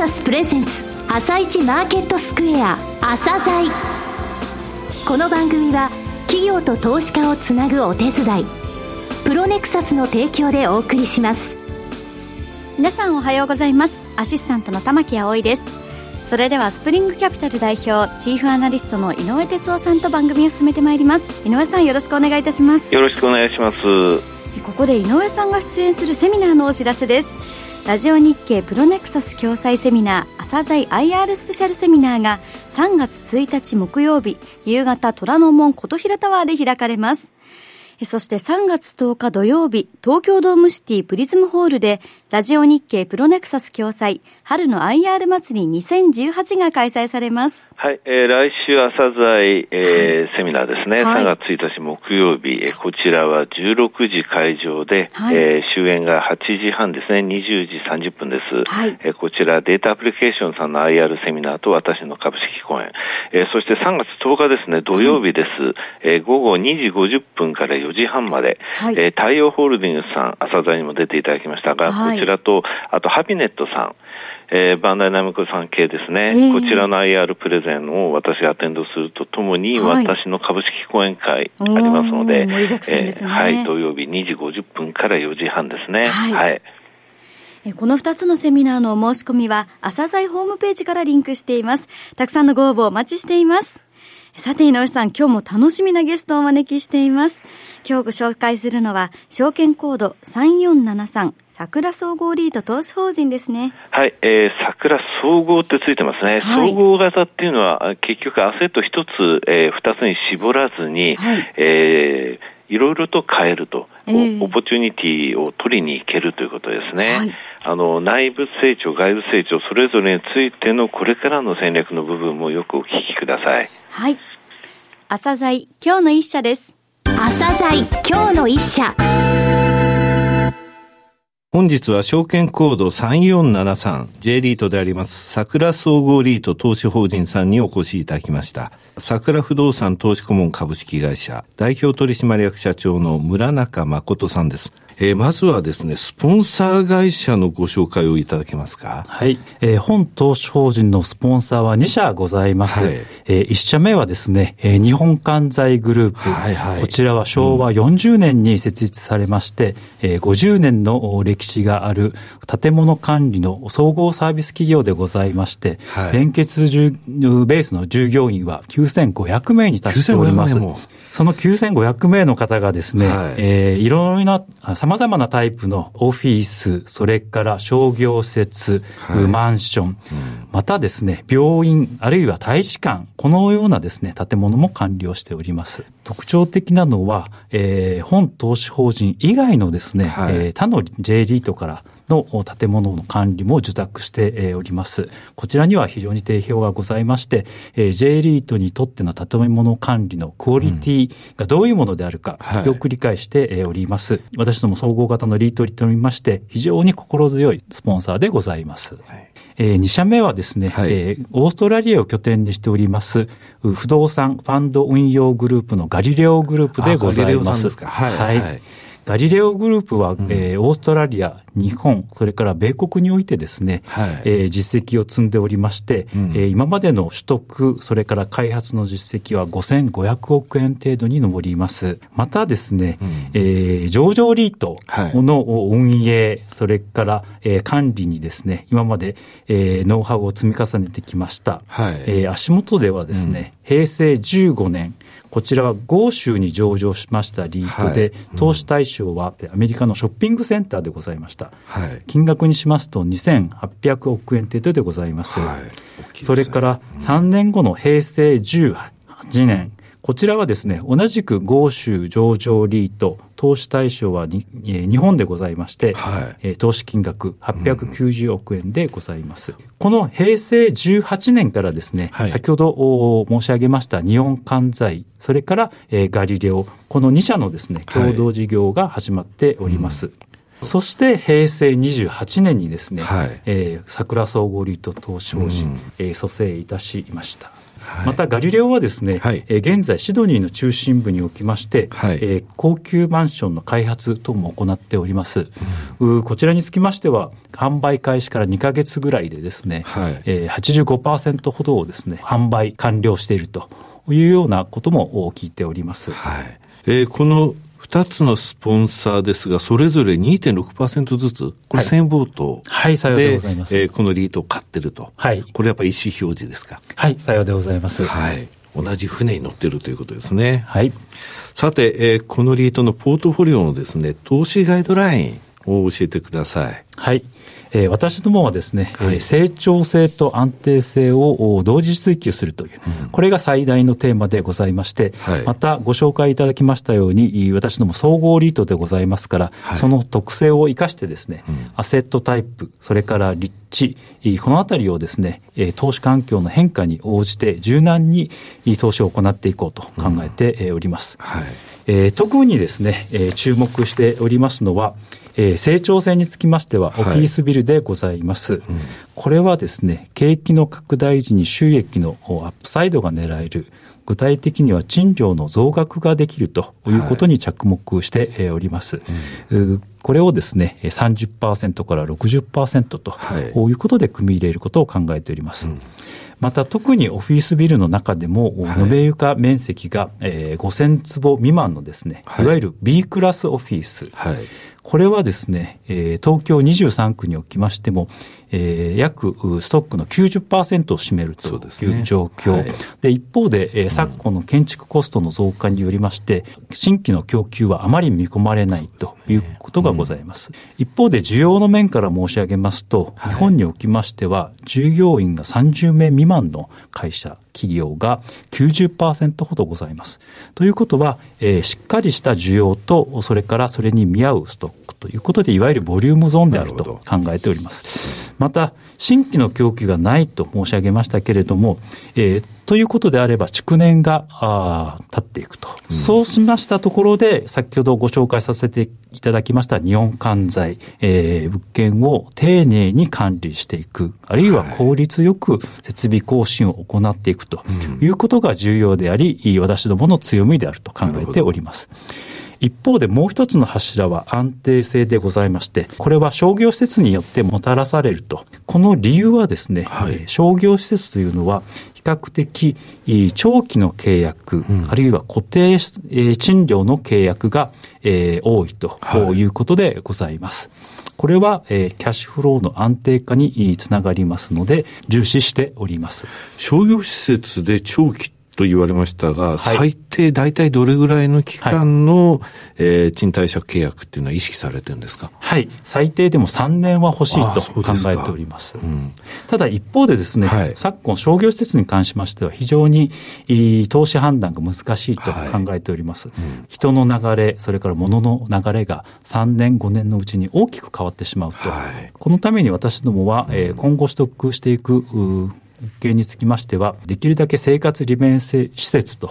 サスプレゼンツ朝一マーケットスクエア朝鮮この番組は企業と投資家をつなぐお手伝い。プロネクサスの提供でお送りします。皆さんおはようございます。アシスタントの玉木葵です。それではスプリングキャピタル代表チーフアナリストの井上哲夫さんと番組を進めてまいります。井上さんよろしくお願いいたします。よろしくお願いします。ここで井上さんが出演するセミナーのお知らせですラジオ日経プロネクサス共催セミナー朝鮮 IR スペシャルセミナーが3月1日木曜日夕方虎ノ門琴平タワーで開かれます。そして3月10日土曜日、東京ドームシティプリズムホールで、ラジオ日経プロネクサス共催、春の IR 祭り2018が開催されます。はい、えー、来週朝鮮、えー、セミナーですね、はい、3月1日木曜日、えー、こちらは16時会場で、はい、えー、終演が8時半ですね、20時30分です。はい、えー、こちらデータアプリケーションさんの IR セミナーと私の株式講演、えー、そして3月10日ですね、土曜日です。はい、えー、午後2時50分から4時半まで、はい、えー、太陽ホールディングスさん、朝鮮にも出ていただきましたが、はい、こちらと、あとハピネットさん、えー、バンダイナムコさん系ですね、えー、こちらの IR プレゼンを私がアテンドするとともに、はい、私の株式講演会ありますので、ですね、えー、はい、土曜日2時50分から4時半ですね。はい、はい。この2つのセミナーの申し込みは、朝鮮ホームページからリンクしています。たくさんのご応募お待ちしています。さて井上さん、今日も楽しみなゲストをお招きしています。今日ご紹介するのは、証券コード3473、さくら総合リート投資法人ですね。はい、えー、さくら総合ってついてますね。はい、総合型っていうのは、結局アセット一つ、えー、二つに絞らずに、はい、えーいろいろと買えると、えー、 opportunity を取りに行けるということですね。はい、あの内部成長、外部成長、それぞれについてのこれからの戦略の部分もよくお聞きください。はい。朝鮮今日の一社です。朝鮮今日の一社。本日は証券コード 3473J リートであります桜総合リート投資法人さんにお越しいただきました。桜不動産投資顧問株式会社代表取締役社長の村中誠さんです。えー、まずはですね、スポンサー会社のご紹介をいただけますか？はい。えー、本投資法人のスポンサーは2社ございます。はい、えー、1社目はですね、えー、日本関材グループ。はいはい、こちらは昭和40年に設立されまして、うん、えー、50年の歴史がある建物管理の総合サービス企業でございまして、はい、連結ベースの従業員は9500名に達しております。その9500名の方がですね、はい。えー、いろいろな、様々なタイプのオフィス、それから商業施設、はい、マンション、うん、またですね、病院、あるいは大使館、このようなですね、建物も管理をしております。特徴的なのは、えー、本投資法人以外のですね、はい、えー、他の J リートからの建物の管理も受託しております。こちらには非常に定評がございまして、J リートにとっての建物管理のクオリティがどういうものであるか、よく理解しております。はい、私ども総合型のリートリとりまして、非常に心強いスポンサーでございます。はいえー、2社目はですね、はい、えー、オーストラリアを拠点にしております、不動産ファンド運用グループのガリレオグループでございます。はい。はい、はいガリレオグループは、うん、えー、オーストラリア、日本、それから米国においてですね、はい、えー、実績を積んでおりまして、うん、えー、今までの取得、それから開発の実績は5500億円程度に上ります。またですね、うん、えー、上場リートの運営、それから、えー、管理にですね、今まで、えー、ノウハウを積み重ねてきました。はい、えー、足元ではですね、うん、平成15年、こちらは豪州に上場しましたリートで、はい。うん、投資対象はアメリカのショッピングセンターでございました。はい、金額にしますと2800億円程度でございます。はい、それから3年後の平成18年、こちらはですね、同じく豪州上場リート、投資対象はに、え日本でございまして、はい、投資金額890億円でございます。うん、この平成18年からですね、はい、先ほど申し上げました日本関材、それから、えガリレオ、この2社のですね、共同事業が始まっております。はいうん。そして平成28年にですね、はい、えー、桜総合リート投資法人、うん、えー、蘇生いたしました。はい、またガリレオはですね、はい、え現在シドニーの中心部におきまして、はい、えー、高級マンションの開発等も行っております、うん、こちらにつきましては販売開始から2か月ぐらいでですね、はい。えー、85%ほどをですね販売完了しているというようなことも聞いております。はい。えー、この2つのスポンサーですが、それぞれ2.6%ずつ、これ1000ボートはい、さようでございます。えー、このリートを買ってると。はい。これやっぱ意思表示ですかはい、さようでございます。はい。同じ船に乗ってるということですね。はい。さて、えー、このリートのポートフォリオのですね、投資ガイドラインを教えてください。はい。えー、私どもはですね、はい、成長性と安定性を同時追求するという、うん、これが最大のテーマでございまして、はい、またご紹介いただきましたように、私ども総合リートでございますから、はい、その特性を生かしてですね、うん、アセットタイプ、それから立地、このあたりをですね、投資環境の変化に応じて柔軟に投資を行っていこうと考えております。うんはいえー、特にですね、えー、注目しておりますのは、えー、成長性につきましては、オフィスビルでございます。はいうん、これはですね、景気の拡大時に収益のアップサイドが狙える、具体的には賃料の増額ができるということに着目しております。はいうん、これをですね、30%から60%と、はい、いうことで組み入れることを考えております。うんまた特にオフィスビルの中でも、延べ床面積が、えー、5000坪未満のですね、いわゆる B クラスオフィス、はい、これはですね、えー、東京23区におきましても、えー、約ストックの90%を占めるという状況。で、ね。はい、一方で、えー、昨今の建築コストの増加によりまして、新規の供給はあまり見込まれないということがございます。すねうん、一方で、需要の面から申し上げますと、日本におきましては、従業員が30名未満の会社、企業が90%ほどございます。ということは、えー、しっかりした需要と、それからそれに見合うストックということで、いわゆるボリュームゾーンであると考えております。また、新規の供給がないと申し上げましたけれども、えー、ということであれば、築年があ経っていくと、うん、そうしましたところで、先ほどご紹介させていただきました日本管財、えー、物件を丁寧に管理していく、あるいは効率よく設備更新を行っていくということが重要であり、私どもの強みであると考えております。一方でもう一つの柱は安定性でございまして、これは商業施設によってもたらされると。この理由はですね、はい、商業施設というのは比較的長期の契約、うん、あるいは固定賃料の契約が、えー、多いということでございます。はい、これは、えー、キャッシュフローの安定化につながりますので、重視しております。商業施設で長期と言われましたが、はい、最低大体どれぐらいの期間の、はい、えー、賃貸借契約っていうのは意識されてるんですか？はい。最低でも3年は欲しいと考えております。うん、ただ一方でですね、はい、昨今商業施設に関しましては非常に投資判断が難しいと考えております。はいうん、人の流れ、それから物の流れが3年、5年のうちに大きく変わってしまうと。このために私どもは、えー、今後取得していく物件につきましては、できるだけ生活利便施設と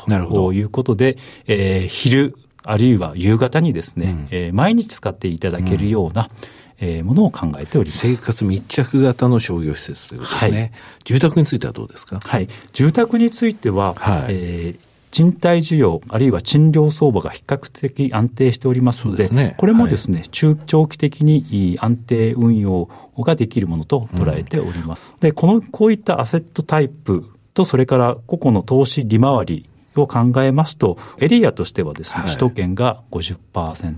いうことで、えー、昼、あるいは夕方にですね、うん、えー、毎日使っていただけるような、うんえー、ものを考えております。生活密着型の商業施設ということですね。はい、住宅についてはどうですか？はい。住宅については、はい、えー賃貸需要、あるいは賃料相場が比較的安定しておりますので、でね、これもですね、はい、中長期的に安定運用ができるものと捉えております。うん、で、この、こういったアセットタイプと、それから個々の投資利回りを考えますと、エリアとしてはですね、はい、首都圏が50%、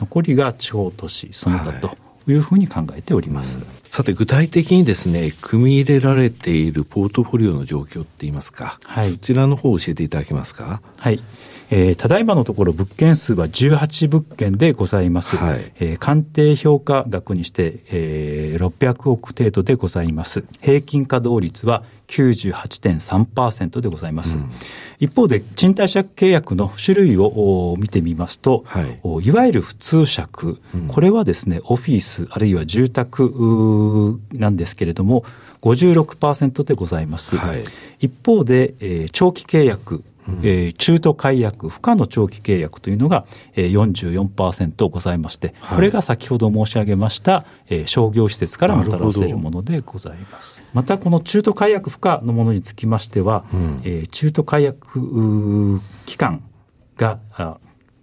残りが地方都市、その他というふうに考えております。はいさて、具体的にですね、組み入れられているポートフォリオの状況って言いますか、はい、こちらの方を教えていただけますか。はい。えー、ただいまのところ物件数は18物件でございます。はい、えー、鑑定評価額にして、えー、600億程度でございます。平均稼働率は98.3%でございます。うん、一方で、賃貸借契約の種類を見てみますと、はい、いわゆる普通借、うん、これはですね、オフィスあるいは住宅なんですけれども、56%でございます。はい、一方で、えー、長期契約うん、えー、中途解約、不可の長期契約というのが、えー、44%ございまして、はい、これが先ほど申し上げました、えー、商業施設からもたらせるものでございます。また、この中途解約不可のものにつきましては、うん、えー、中途解約期間が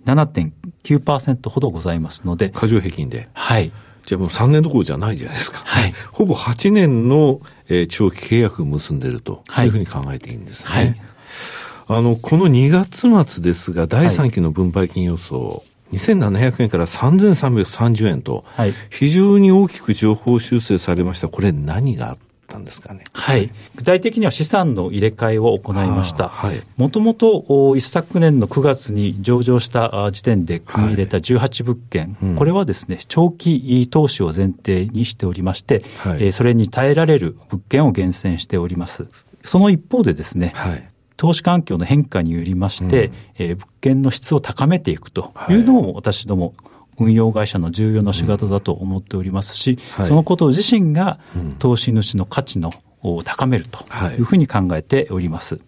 7.9%ほどございますので。過剰平均で。はい。じゃあもう3年どころじゃないじゃないですか。はい。ほぼ8年の、えー、長期契約を結んでると、はい、そういうふうに考えていいんですね。はい。あの、この2月末ですが、第3期の分配金予想、はい、2700円から3330円と、はい、非常に大きく情報修正されました。これ何があったんですかね？はい。具体的には資産の入れ替えを行いました。もともと一昨年の9月に上場した時点で組み入れた18物件、はいうん、これはですね、長期投資を前提にしておりまして、はい、それに耐えられる物件を厳選しております。その一方でですね、はい、投資環境の変化によりまして、うん、えー、物件の質を高めていくとい。うのも私ども運用会社の重要な仕事だと思っておりますし、うん。はい、そのこと自身が投資主の価値のを高めるとい。うふうに考えております。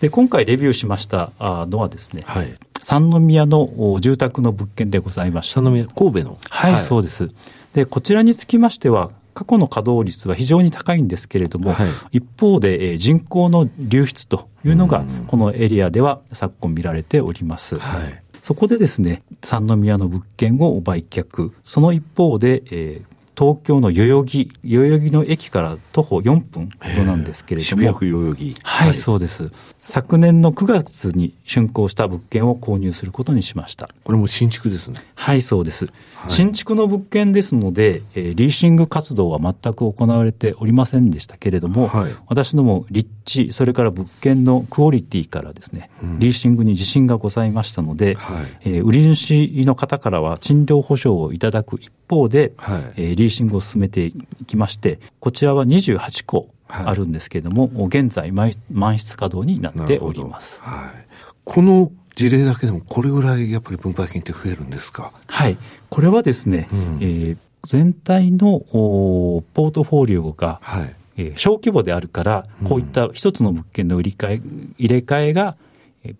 で今回レビューしましたのはですね、はい、三宮の住宅の物件でございました。三宮、神戸の、はい、はい、そうです。で、こちらにつきましては、過去の稼働率は非常に高いんですけれども、はい、一方で、え人口の流出というのが、このエリアでは昨今見られております。はいそこでですね、三宮の物件を売却。その一方で、えー東京の代々木、代々木の駅から徒歩4分ほどなんですけれども。渋谷区代々木。はい、はい、そうです。昨年の9月に竣工した物件を購入することにしました。これも新築ですね。はい、そうです。はい、新築の物件ですので、えー、リーシング活動は全く行われておりませんでしたけれども、はい、私ども立地、それから物件のクオリティからですね、うん、リーシングに自信がございましたので、はい、えー、売り主の方からは賃料保証をいただく一方で、はい、えー、リーシングを進めていきまして、こちらは28個あるんですけれども、はい、現在満室稼働になっております。はい、この事例だけでもこれぐらいやっぱり分配金って増えるんですか？はい。これはですね、うん、えー、全体のポートフォリオが、はい。えー、小規模であるから、こういった一つの物件の売り買い、入れ替えが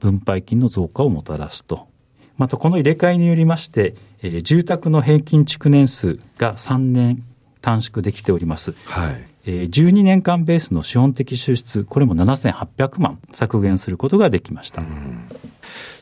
分配金の増加をもたらすと。またこの入れ替えによりまして、えー、住宅の平均築年数が3年短縮できております。はい。えー、12年間ベースの資本的支出、これも7800万削減することができました。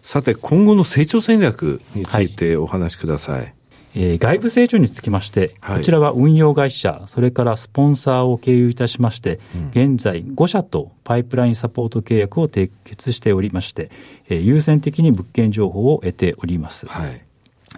さて、今後の成長戦略についてお話しください。はいえー、外部成長につきまして、こちらは運用会社、それからスポンサーを経由いたしまして、うん、現在5社とパイプラインサポート契約を締結しておりまして、えー、優先的に物件情報を得ております。はい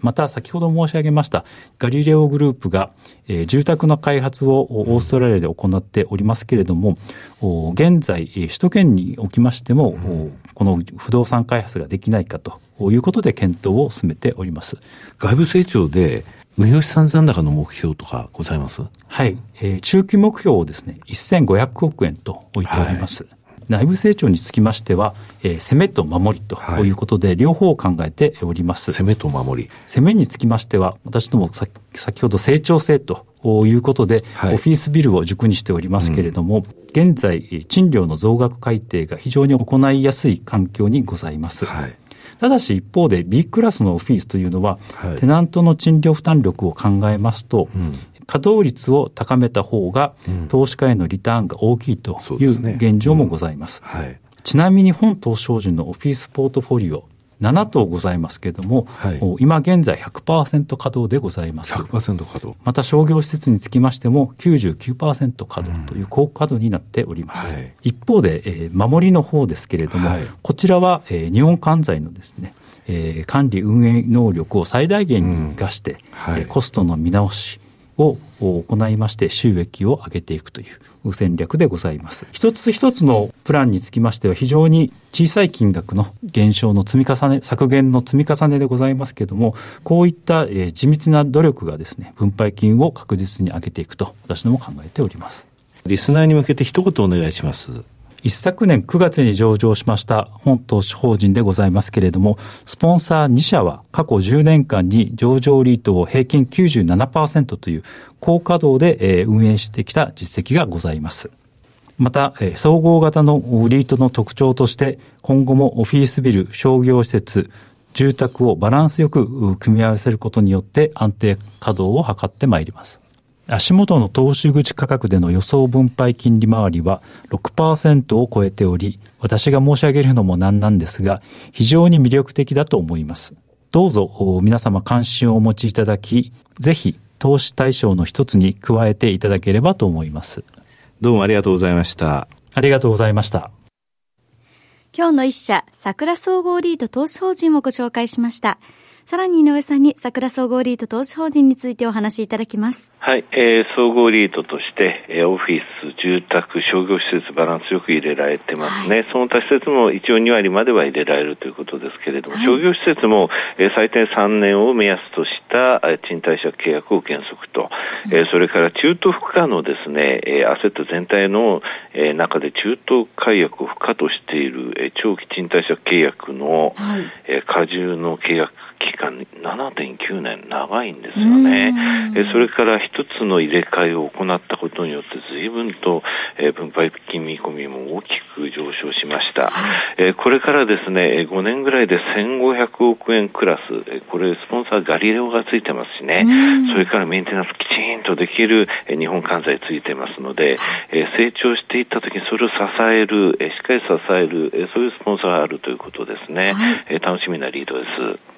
また先ほど申し上げましたガリレオグループが、えー、住宅の開発をオーストラリアで行っておりますけれども、うん、現在、首都圏におきましても、うん、この不動産開発ができないかということで検討を進めております。外部成長で運用資産残高の目標とかございます？はい、えー、中期目標をですね、1500億円と置いております。はい内部成長につきましては、えー、攻めと守りということで、両方を考えております。攻めと守り。攻めにつきましては、私ども先ほど成長性ということで、はい、オフィスビルを軸にしておりますけれども、うん、現在、賃料の増額改定が非常に行いやすい環境にございます。はいただし一方で B クラスのオフィスというのは、はい、テナントの賃料負担力を考えますと、うん、稼働率を高めた方が、投資家へのリターンが大きいという現状もございます。はい、ちなみに本東証人のオフィスポートフォリオ、7棟ございますけれども、はい、今現在100%稼働でございます。100%稼働。また商業施設につきましても99%稼働という高稼働になっております。はい、一方で、えー、守りの方ですけれども、はい、こちらは、えー、日本関西のですね、えー、管理運営能力を最大限に生かして、うん。コストの見直し、を行いまして収益を上げていくという戦略でございます。一つ一つのプランにつきましては非常に小さい金額の減少の積み重ね、削減の積み重ねでございますけれども、こういった地道な努力がですね、分配金を確実に上げていくと私ども考えております。リスナーに向けて一言お願いします。一昨年9月に上場しました本投資法人でございますけれども、スポンサー2社は過去10年間に上場リートを平均97%という高稼働で運営してきた実績がございます。また、総合型のリートの特徴として、今後もオフィスビル、商業施設、住宅をバランスよく組み合わせることによって安定稼働を図ってまいります。足元の投資口価格での予想分配金利回りは6%を超えており、私が申し上げるのもなんなんですが、非常に魅力的だと思います。どうぞ皆様関心をお持ちいただき、ぜひ投資対象の一つに加えていただければと思います。どうもありがとうございました。ありがとうございました。今日の一社、桜総合リート投資法人をご紹介しました。さらに井上さんに桜総合リート投資法人についてお話しいただきます。はい、えー、総合リートとして、えー、オフィス、住宅、商業施設バランスよく入れられてますね。はい、その他施設も一応2割までは入れられるということですけれども、はい、商業施設も、えー、最低3年を目安とした賃貸借契約を原則と、うん、えー、それから中途不可のですね、えー、アセット全体の、えー、中で中途解約を不可としている、えー、長期賃貸借契約の、はい、えー、加重の契約期間7.9年長いんですよね。えそれから一つの入れ替えを行ったことによって随分と、え分配金見込みも大きく上昇しました。えこれからですね、5年ぐらいで1500億円クラス、えこれスポンサーガリレオがついてますしね、それからメンテナンスきちんとできる、え日本関西ついてますので、え成長していった時にそれを支える、えしっかり支える、えそういうスポンサーがあるということですね。え楽しみなリードです。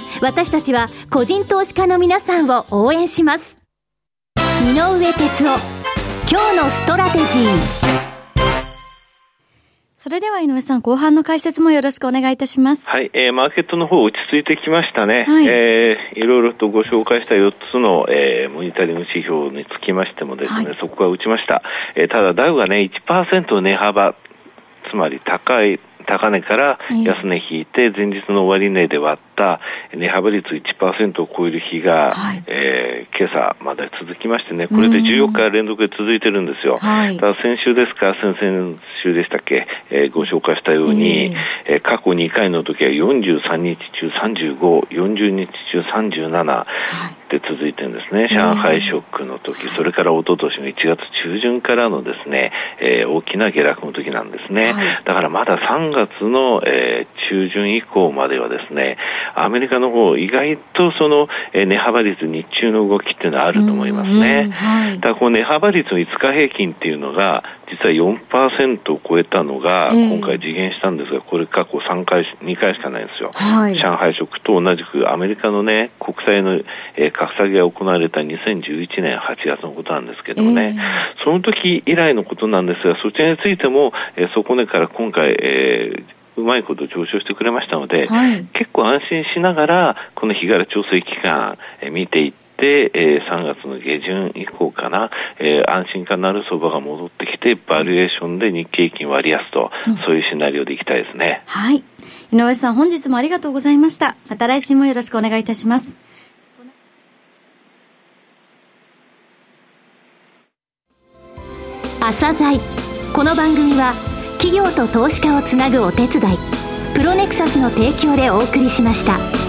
私たちは個人投資家の皆さんを応援します井上哲夫今日のストラテジーそれでは井上さん、後半の解説もよろしくお願いいたします。はい、えー、マーケットの方落ち着いてきましたね。はい、えー、いろいろとご紹介した4つの、えー、モニタリング指標につきましてもですね、はい、そこは打ちました。えー、ただダウがね、1%値幅、つまり高い高値から安値引いて、前日の終値で割った値幅率1%を超える日が、はい、えー、今朝まで続きましてね、これで14日連続で続いてるんですよ。はい、ただ先週ですか、先々週でしたっけ、えー、ご紹介したように、えー、過去2回の時は43日中35、40日中37、はいで続いてるんですね。上海ショックの時、それから一昨年の1月中旬からのですね、えー、大きな下落の時なんですね。はい、だからまだ3月の、えー、中旬以降まではですね、アメリカの方、意外とその、えー、値幅率、日中の動きっていうのはあると思いますね。はい、だからこの値幅率の5日平均っていうのが、実は4%を超えたのが、今回次元したんですが、これ過去3回、2回しかないんですよ。はい、上海ショックと同じくアメリカのね、国債の、えー、格下げが行われた2011年8月のことなんですけどもね、えー、その時以来のことなんですが、そちらについても、えー、底値から今回、えー、うまいこと上昇してくれましたので、はい、結構安心しながら、この日柄調整期間、えー、見ていって、で、えー、3月の下旬以降かな、えー、安心感のある相場が戻ってきて、バリエーションで日経平均割安と、うん、そういうシナリオでいきたいですね。はい。井上さん、本日もありがとうございました。また来週もよろしくお願いいたします。朝鮮この番組は企業と投資家をつなぐお手伝いプロネクサスの提供でお送りしました。